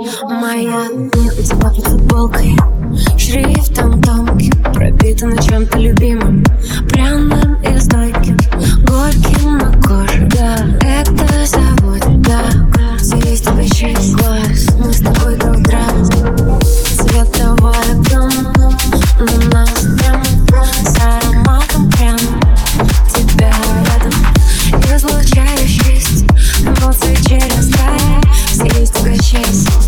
Моя не у тебя под футболкой. Шрифтом тонким Пропитана чем-то любимым Пряным и стойким Горьким на коже. Да, это заводит, да. Все есть тебя через глаз Мы с тобой до утра Световая гамма На нас прям С ароматом прям Тебя рядом. Излучаю разлучающись Эмоции через край Все есть тебя честь